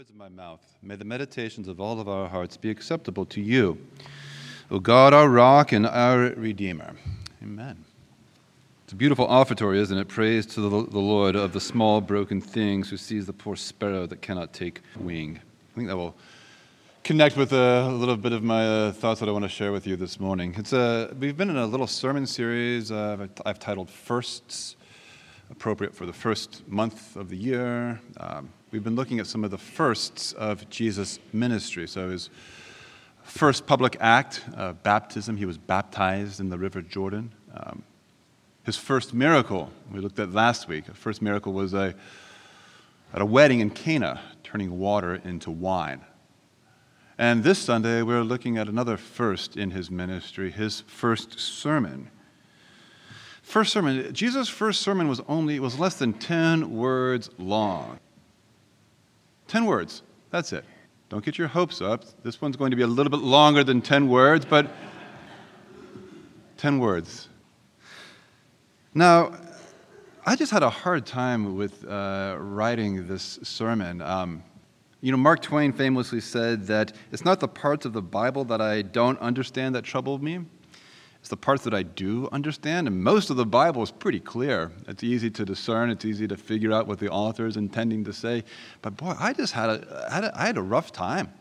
words of my mouth. May the meditations of all of our hearts be acceptable to you, O God, our rock and our Redeemer. Amen. It's a beautiful offertory, isn't it? Praise to the, Lord of the small broken things who sees the poor sparrow that cannot take wing. I think that will connect with a little bit of my uh, thoughts that I want to share with you this morning. It's a, we've been in a little sermon series uh, I've titled Firsts, appropriate for the first month of the year. Um, we've been looking at some of the firsts of Jesus' ministry. So his first public act, uh, baptism, he was baptized in the River Jordan. Um, his first miracle, we looked at last week, the first miracle was a, at a wedding in Cana, turning water into wine. And this Sunday, we're looking at another first in his ministry, his first sermon. First sermon, Jesus' first sermon was only was less than 10 words long. 10 words. That's it. Don't get your hopes up. This one's going to be a little bit longer than 10 words, but 10 words. Now, I just had a hard time with uh, writing this sermon. Um, you know, Mark Twain famously said that it's not the parts of the Bible that I don't understand that trouble me. It's the parts that I do understand, and most of the Bible is pretty clear. It's easy to discern, it's easy to figure out what the author is intending to say. But boy, I just had a, had a, I had a rough time.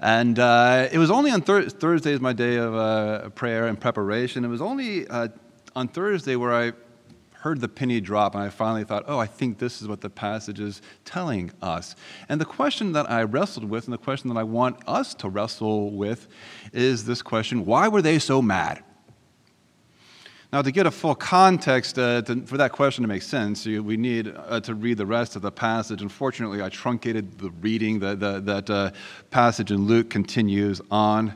And uh, it was only on thir- Thursday is my day of uh, prayer and preparation. It was only uh, on Thursday where I heard the penny drop and I finally thought, oh, I think this is what the passage is telling us. And the question that I wrestled with and the question that I want us to wrestle with is this question why were they so mad? Now, to get a full context uh, to, for that question to make sense, you, we need uh, to read the rest of the passage. Unfortunately, I truncated the reading. The, the, that uh, passage in Luke continues on.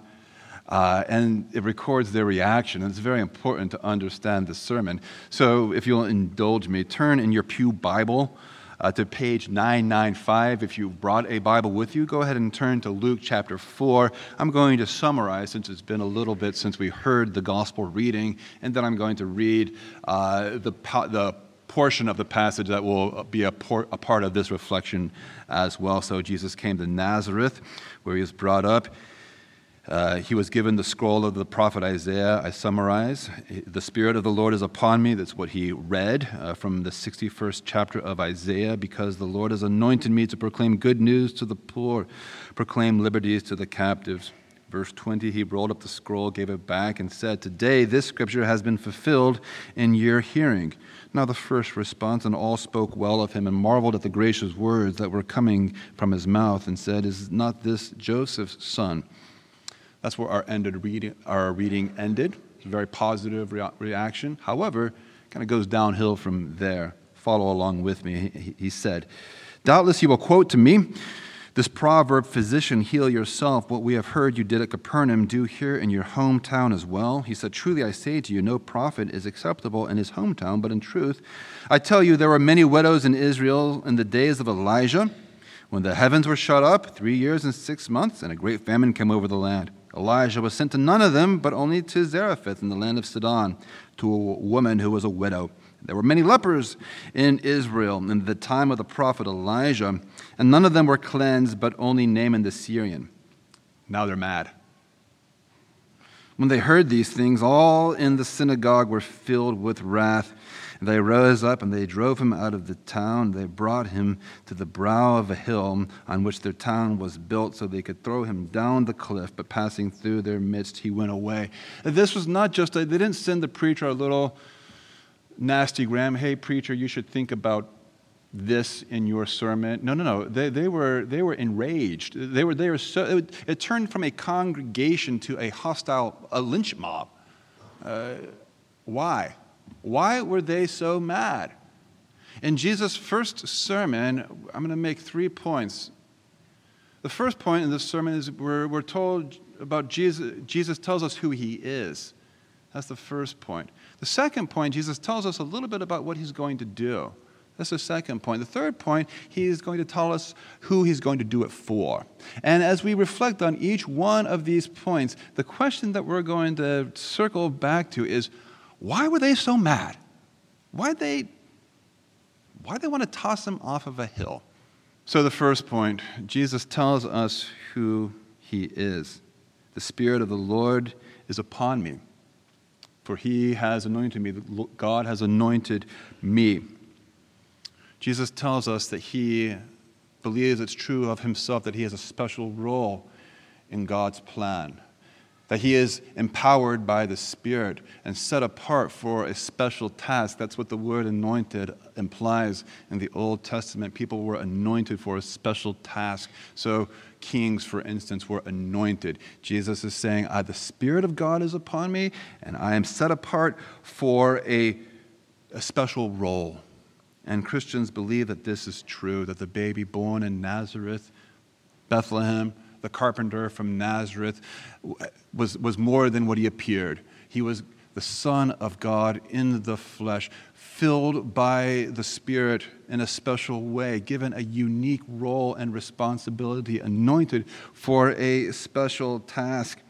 Uh, and it records their reaction. And it's very important to understand the sermon. So, if you'll indulge me, turn in your Pew Bible uh, to page 995. If you brought a Bible with you, go ahead and turn to Luke chapter 4. I'm going to summarize since it's been a little bit since we heard the gospel reading, and then I'm going to read uh, the, the portion of the passage that will be a, por- a part of this reflection as well. So, Jesus came to Nazareth, where he was brought up. Uh, he was given the scroll of the prophet Isaiah. I summarize. The Spirit of the Lord is upon me. That's what he read uh, from the 61st chapter of Isaiah. Because the Lord has anointed me to proclaim good news to the poor, proclaim liberties to the captives. Verse 20, he rolled up the scroll, gave it back, and said, Today this scripture has been fulfilled in your hearing. Now the first response, and all spoke well of him and marveled at the gracious words that were coming from his mouth, and said, Is not this Joseph's son? That's where our, ended reading, our reading ended. It's a very positive rea- reaction. However, kind of goes downhill from there. Follow along with me. He, he said, Doubtless you will quote to me this proverb, Physician, heal yourself. What we have heard you did at Capernaum, do here in your hometown as well. He said, Truly I say to you, no prophet is acceptable in his hometown, but in truth, I tell you, there were many widows in Israel in the days of Elijah, when the heavens were shut up, three years and six months, and a great famine came over the land. Elijah was sent to none of them, but only to Zarephath in the land of Sidon, to a woman who was a widow. There were many lepers in Israel in the time of the prophet Elijah, and none of them were cleansed, but only Naaman the Syrian. Now they're mad. When they heard these things, all in the synagogue were filled with wrath. They rose up and they drove him out of the town. They brought him to the brow of a hill on which their town was built so they could throw him down the cliff, but passing through their midst, he went away. This was not just, a, they didn't send the preacher a little nasty gram, hey, preacher, you should think about this in your sermon. No, no, no. They, they, were, they were enraged. They were, they were so, it, it turned from a congregation to a hostile, a lynch mob. Uh, why? Why were they so mad? In Jesus' first sermon, I'm going to make three points. The first point in this sermon is we're, we're told about Jesus. Jesus tells us who he is. That's the first point. The second point, Jesus tells us a little bit about what he's going to do. That's the second point. The third point, he is going to tell us who he's going to do it for. And as we reflect on each one of these points, the question that we're going to circle back to is why were they so mad? Why they why they want to toss him off of a hill? So, the first point Jesus tells us who he is. The Spirit of the Lord is upon me, for he has anointed me. God has anointed me. Jesus tells us that he believes it's true of himself that he has a special role in God's plan that he is empowered by the Spirit and set apart for a special task. That's what the word anointed implies in the Old Testament. People were anointed for a special task. So, kings, for instance, were anointed. Jesus is saying, ah, The Spirit of God is upon me, and I am set apart for a, a special role. And Christians believe that this is true, that the baby born in Nazareth, Bethlehem, the carpenter from Nazareth, was, was more than what he appeared. He was the Son of God in the flesh, filled by the Spirit in a special way, given a unique role and responsibility, anointed for a special task.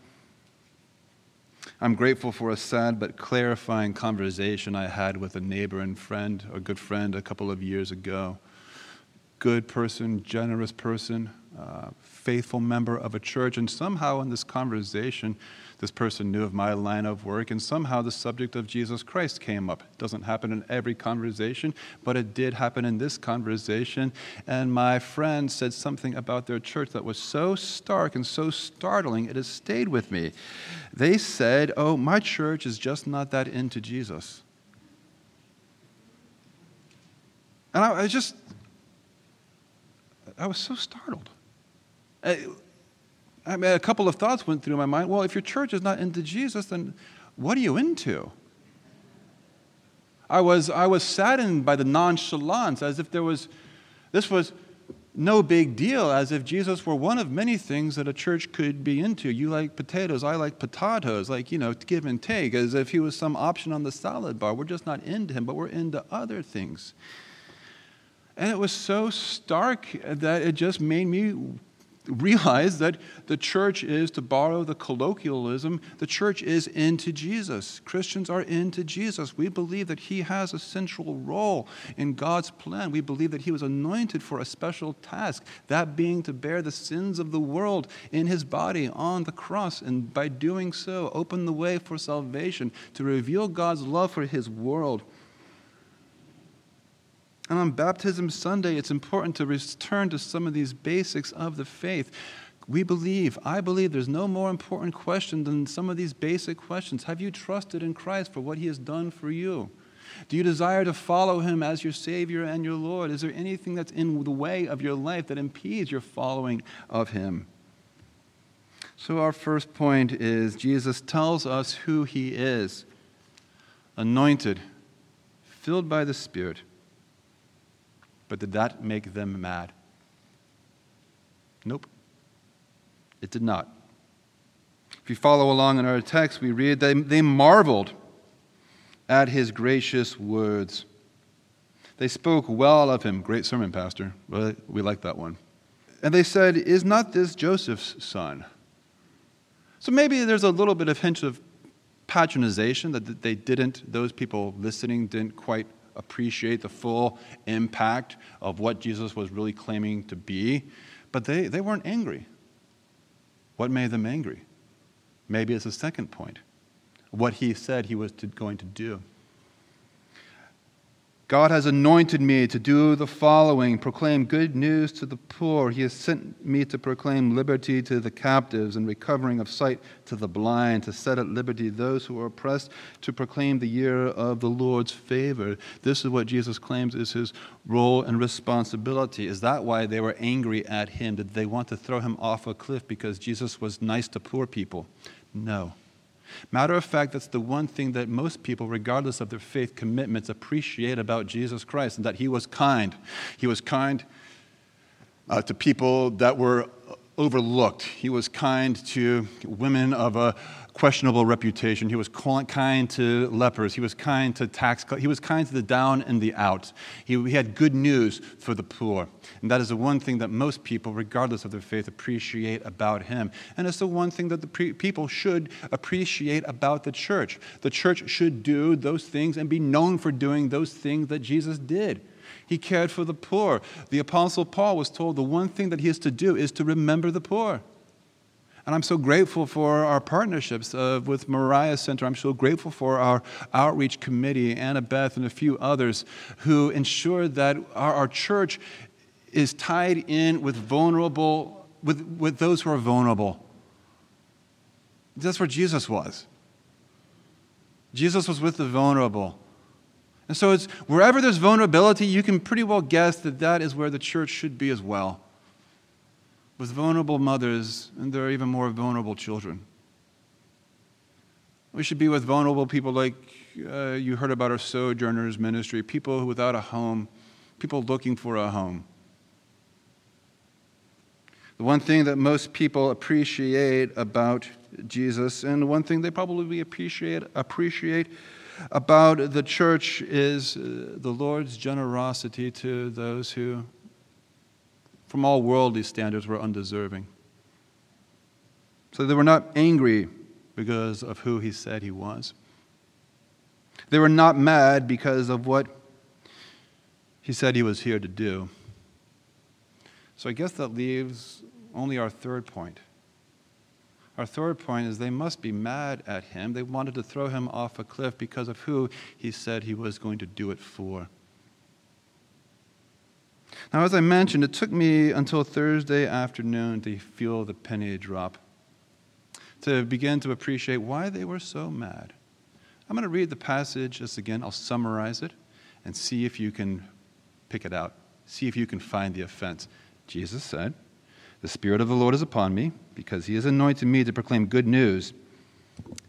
I'm grateful for a sad but clarifying conversation I had with a neighbor and friend, a good friend, a couple of years ago. Good person, generous person, uh, faithful member of a church. And somehow in this conversation, this person knew of my line of work, and somehow the subject of Jesus Christ came up. It doesn't happen in every conversation, but it did happen in this conversation. And my friend said something about their church that was so stark and so startling, it has stayed with me. They said, Oh, my church is just not that into Jesus. And I, I just, I was so startled. I mean, a couple of thoughts went through my mind. Well, if your church is not into Jesus, then what are you into? I was, I was saddened by the nonchalance, as if there was, this was no big deal, as if Jesus were one of many things that a church could be into. You like potatoes, I like potatoes, like, you know, give and take, as if he was some option on the salad bar. We're just not into him, but we're into other things. And it was so stark that it just made me realize that the church is, to borrow the colloquialism, the church is into Jesus. Christians are into Jesus. We believe that he has a central role in God's plan. We believe that he was anointed for a special task, that being to bear the sins of the world in his body on the cross, and by doing so, open the way for salvation, to reveal God's love for his world. And on Baptism Sunday, it's important to return to some of these basics of the faith. We believe, I believe, there's no more important question than some of these basic questions. Have you trusted in Christ for what he has done for you? Do you desire to follow him as your Savior and your Lord? Is there anything that's in the way of your life that impedes your following of him? So, our first point is Jesus tells us who he is anointed, filled by the Spirit but did that make them mad? Nope. It did not. If you follow along in our text, we read they, they marveled at his gracious words. They spoke well of him. Great sermon, Pastor. We like that one. And they said, Is not this Joseph's son? So maybe there's a little bit of hint of patronization that they didn't, those people listening didn't quite appreciate the full impact of what Jesus was really claiming to be, but they, they weren't angry. What made them angry? Maybe it's a second point what he said he was to, going to do. God has anointed me to do the following proclaim good news to the poor. He has sent me to proclaim liberty to the captives and recovering of sight to the blind, to set at liberty those who are oppressed, to proclaim the year of the Lord's favor. This is what Jesus claims is his role and responsibility. Is that why they were angry at him? Did they want to throw him off a cliff because Jesus was nice to poor people? No. Matter of fact, that's the one thing that most people, regardless of their faith commitments, appreciate about Jesus Christ, and that he was kind. He was kind uh, to people that were overlooked. He was kind to women of a questionable reputation. He was kind to lepers. He was kind to tax. He was kind to the down and the out. He, he had good news for the poor. And that is the one thing that most people, regardless of their faith, appreciate about him. And it's the one thing that the pre- people should appreciate about the church. The church should do those things and be known for doing those things that Jesus did. He cared for the poor. The Apostle Paul was told the one thing that he is to do is to remember the poor. And I'm so grateful for our partnerships uh, with Mariah Center. I'm so grateful for our outreach committee, Annabeth, and a few others who ensure that our, our church is tied in with vulnerable, with, with those who are vulnerable. That's where Jesus was. Jesus was with the vulnerable. And so it's wherever there's vulnerability, you can pretty well guess that that is where the church should be as well. With vulnerable mothers, and there are even more vulnerable children. We should be with vulnerable people like uh, you heard about our Sojourners ministry, people without a home, people looking for a home. The one thing that most people appreciate about Jesus, and the one thing they probably appreciate, appreciate about the church is uh, the Lord's generosity to those who, from all worldly standards, were undeserving. So they were not angry because of who he said he was. They were not mad because of what he said he was here to do. So I guess that leaves only our third point. Our third point is they must be mad at him. They wanted to throw him off a cliff because of who he said he was going to do it for. Now, as I mentioned, it took me until Thursday afternoon to feel the penny drop, to begin to appreciate why they were so mad. I'm going to read the passage just again. I'll summarize it and see if you can pick it out. See if you can find the offense. Jesus said, The Spirit of the Lord is upon me because he has anointed me to proclaim good news.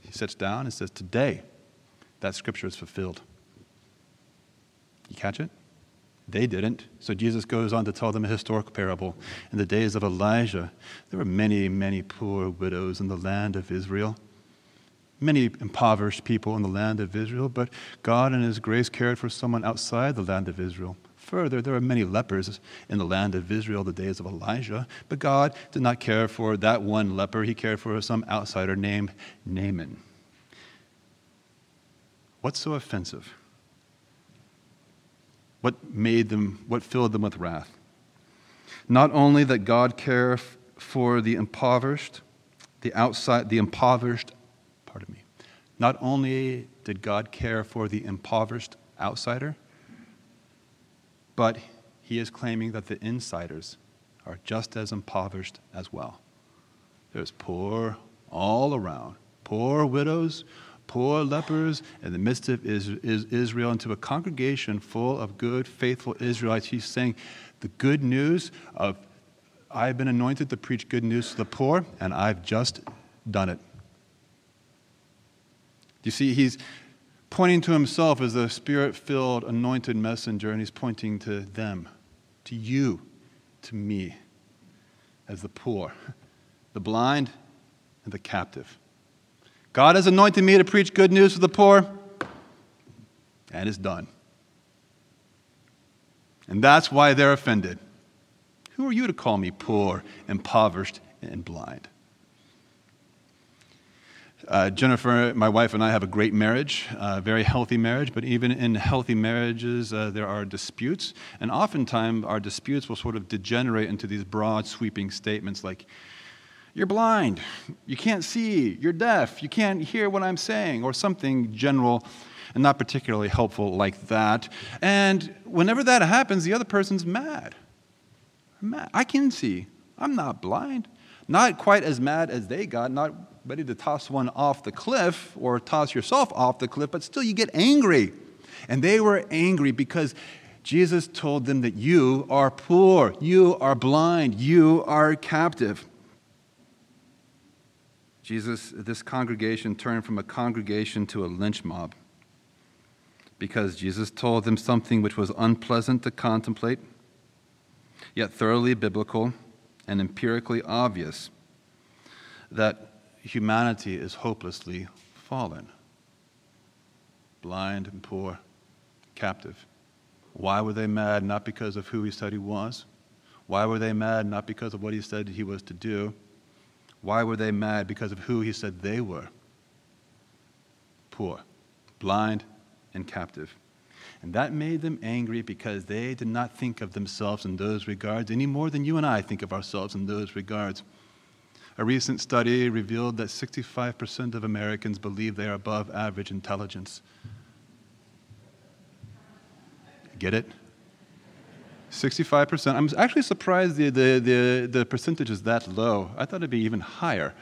He sits down and says, Today, that scripture is fulfilled. You catch it? They didn't. So Jesus goes on to tell them a historic parable. In the days of Elijah, there were many, many poor widows in the land of Israel, many impoverished people in the land of Israel, but God in His grace cared for someone outside the land of Israel Further, there were many lepers in the land of Israel the days of Elijah, but God did not care for that one leper. He cared for some outsider named Naaman. What's so offensive? What made them, what filled them with wrath? Not only that God cared for the impoverished, the outside, the impoverished, pardon me. Not only did God care for the impoverished outsider, but he is claiming that the insiders are just as impoverished as well. There's poor all around, poor widows, poor lepers in the midst of Israel, into a congregation full of good, faithful Israelites. He's saying the good news of I've been anointed to preach good news to the poor, and I've just done it. You see, he's pointing to himself as a spirit filled, anointed messenger, and he's pointing to them, to you, to me, as the poor, the blind, and the captive. God has anointed me to preach good news to the poor, and it's done. And that's why they're offended. Who are you to call me poor, impoverished, and blind? Uh, Jennifer, my wife, and I have a great marriage, a very healthy marriage, but even in healthy marriages, uh, there are disputes. And oftentimes, our disputes will sort of degenerate into these broad, sweeping statements like, You're blind, you can't see, you're deaf, you can't hear what I'm saying, or something general and not particularly helpful like that. And whenever that happens, the other person's mad. mad. I can see, I'm not blind. Not quite as mad as they got, not ready to toss one off the cliff or toss yourself off the cliff, but still you get angry. And they were angry because Jesus told them that you are poor, you are blind, you are captive. Jesus, this congregation turned from a congregation to a lynch mob because Jesus told them something which was unpleasant to contemplate, yet thoroughly biblical and empirically obvious that humanity is hopelessly fallen, blind and poor, captive. Why were they mad? Not because of who he said he was. Why were they mad? Not because of what he said he was to do. Why were they mad? Because of who he said they were poor, blind, and captive. And that made them angry because they did not think of themselves in those regards any more than you and I think of ourselves in those regards. A recent study revealed that 65% of Americans believe they are above average intelligence. Get it? 65%. I'm actually surprised the, the, the, the percentage is that low. I thought it'd be even higher.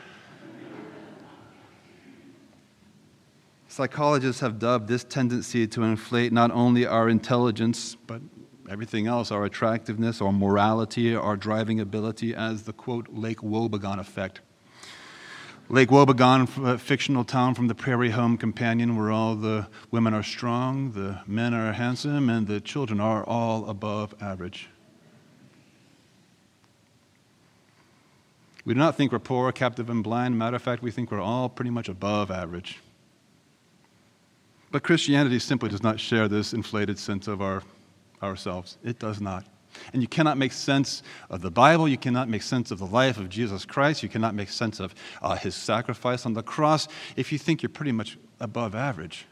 Psychologists have dubbed this tendency to inflate not only our intelligence, but everything else, our attractiveness, our morality, our driving ability, as the quote, Lake Wobegon effect. Lake Wobegon, a fictional town from the Prairie Home Companion, where all the women are strong, the men are handsome, and the children are all above average. We do not think we're poor, captive, and blind. Matter of fact, we think we're all pretty much above average. But Christianity simply does not share this inflated sense of our, ourselves. It does not. And you cannot make sense of the Bible. You cannot make sense of the life of Jesus Christ. You cannot make sense of uh, his sacrifice on the cross if you think you're pretty much above average.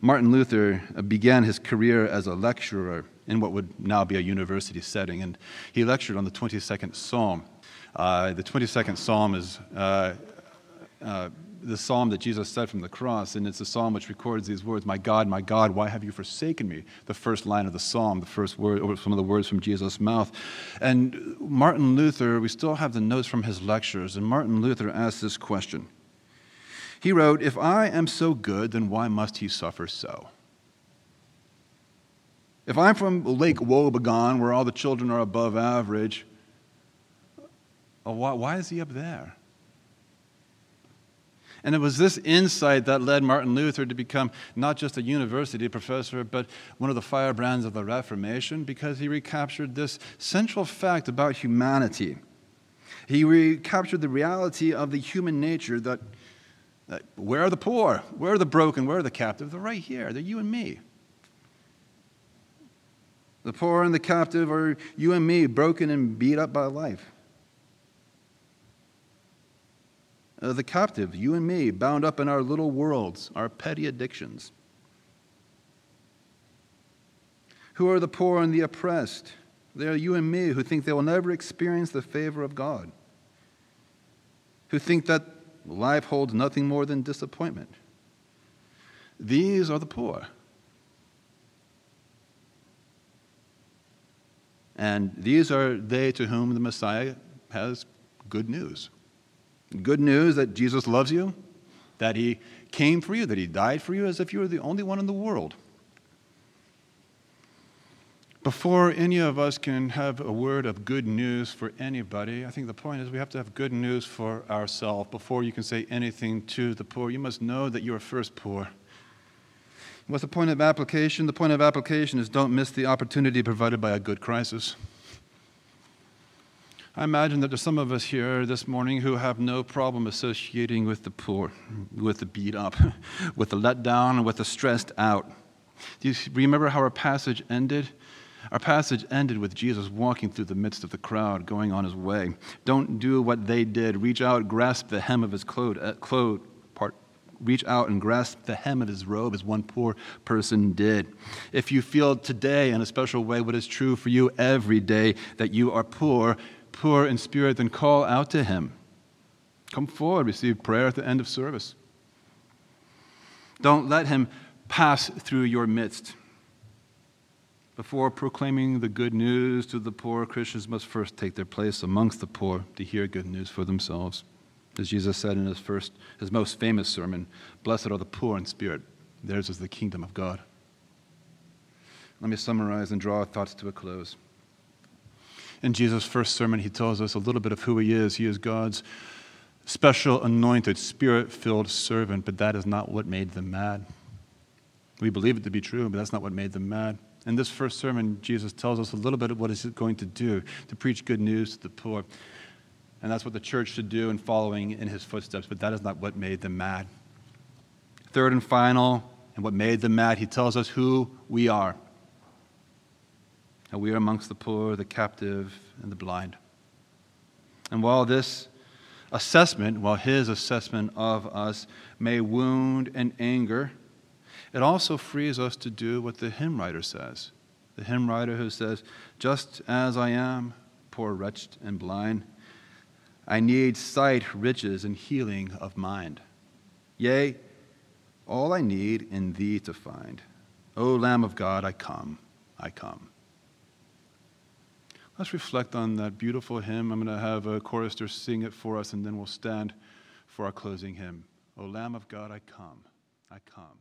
Martin Luther uh, began his career as a lecturer in what would now be a university setting, and he lectured on the 22nd Psalm. Uh, the 22nd Psalm is uh, uh the psalm that Jesus said from the cross, and it's a psalm which records these words My God, my God, why have you forsaken me? The first line of the psalm, the first word, or some of the words from Jesus' mouth. And Martin Luther, we still have the notes from his lectures, and Martin Luther asked this question. He wrote, If I am so good, then why must he suffer so? If I'm from Lake Wobegon, where all the children are above average, uh, why, why is he up there? And it was this insight that led Martin Luther to become not just a university professor, but one of the firebrands of the Reformation because he recaptured this central fact about humanity. He recaptured the reality of the human nature that, that where are the poor? Where are the broken? Where are the captive? They're right here. They're you and me. The poor and the captive are you and me, broken and beat up by life. uh, Uh, the captive, you and me, bound up in our little worlds, our petty addictions? Who are the poor and the oppressed? They are you and me who think they will never experience the favor of God, who think that life holds nothing more than disappointment. These are the poor. And these are they to whom the Messiah has good news. Good news that Jesus loves you, that he came for you, that he died for you as if you were the only one in the world. Before any of us can have a word of good news for anybody, I think the point is we have to have good news for ourselves. Before you can say anything to the poor, you must know that you are first poor. What's the point of application? The point of application is don't miss the opportunity provided by a good crisis. I imagine that there's some of us here this morning who have no problem associating with the poor, with the beat up, with the let down, with the stressed out. Do you remember how our passage ended? Our passage ended with Jesus walking through the midst of the crowd, going on his way. Don't do what they did. Reach out, grasp the hem of his clothes, uh, part, reach out and grasp the hem of his robe as one poor person did. If you feel today in a special way what is true for you every day, that you are poor, poor in spirit, then call out to him. Come forward, receive prayer at the end of service. Don't let him pass through your midst. Before proclaiming the good news to the poor, Christians must first take their place amongst the poor to hear good news for themselves. As Jesus said in his first, his most famous sermon, Blessed are the poor in spirit, theirs is the kingdom of God. Let me summarize and draw our thoughts to a close. In Jesus' first sermon, he tells us a little bit of who he is. He is God's special, anointed, spirit filled servant, but that is not what made them mad. We believe it to be true, but that's not what made them mad. In this first sermon, Jesus tells us a little bit of what he's going to do to preach good news to the poor. And that's what the church should do in following in his footsteps, but that is not what made them mad. Third and final, and what made them mad, he tells us who we are and we are amongst the poor, the captive, and the blind. And while this assessment, while his assessment of us may wound and anger, it also frees us to do what the hymn writer says. The hymn writer who says, Just as I am, poor wretched and blind, I need sight, riches, and healing of mind. Yea, all I need in thee to find. O Lamb of God, I come, I come. Let's reflect on that beautiful hymn. I'm going to have a chorister sing it for us, and then we'll stand for our closing hymn. O Lamb of God, I come, I come.